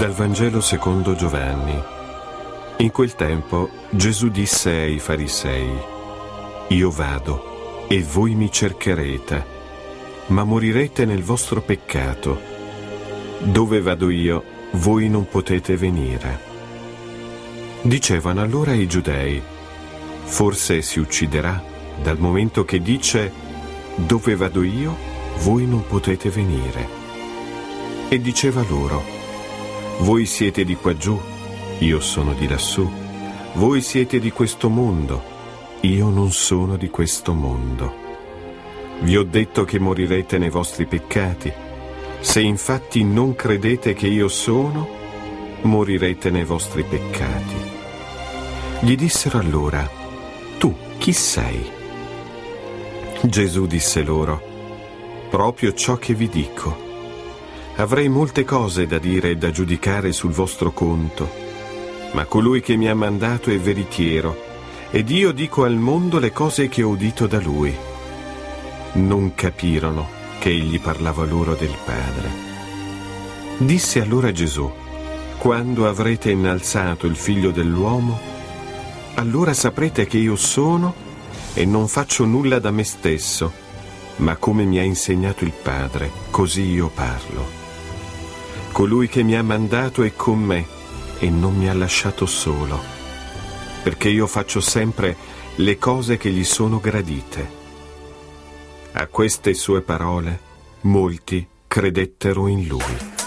Dal Vangelo secondo Giovanni. In quel tempo Gesù disse ai farisei, Io vado e voi mi cercherete, ma morirete nel vostro peccato. Dove vado io, voi non potete venire. Dicevano allora i giudei, forse si ucciderà dal momento che dice, Dove vado io, voi non potete venire. E diceva loro, voi siete di qua giù, io sono di lassù. Voi siete di questo mondo, io non sono di questo mondo. Vi ho detto che morirete nei vostri peccati. Se infatti non credete che io sono, morirete nei vostri peccati. Gli dissero allora, tu chi sei? Gesù disse loro, proprio ciò che vi dico. Avrei molte cose da dire e da giudicare sul vostro conto, ma colui che mi ha mandato è veritiero, ed io dico al mondo le cose che ho udito da lui. Non capirono che egli parlava loro del Padre. Disse allora Gesù, quando avrete innalzato il figlio dell'uomo, allora saprete che io sono e non faccio nulla da me stesso, ma come mi ha insegnato il Padre, così io parlo. Colui che mi ha mandato è con me e non mi ha lasciato solo, perché io faccio sempre le cose che gli sono gradite. A queste sue parole molti credettero in lui.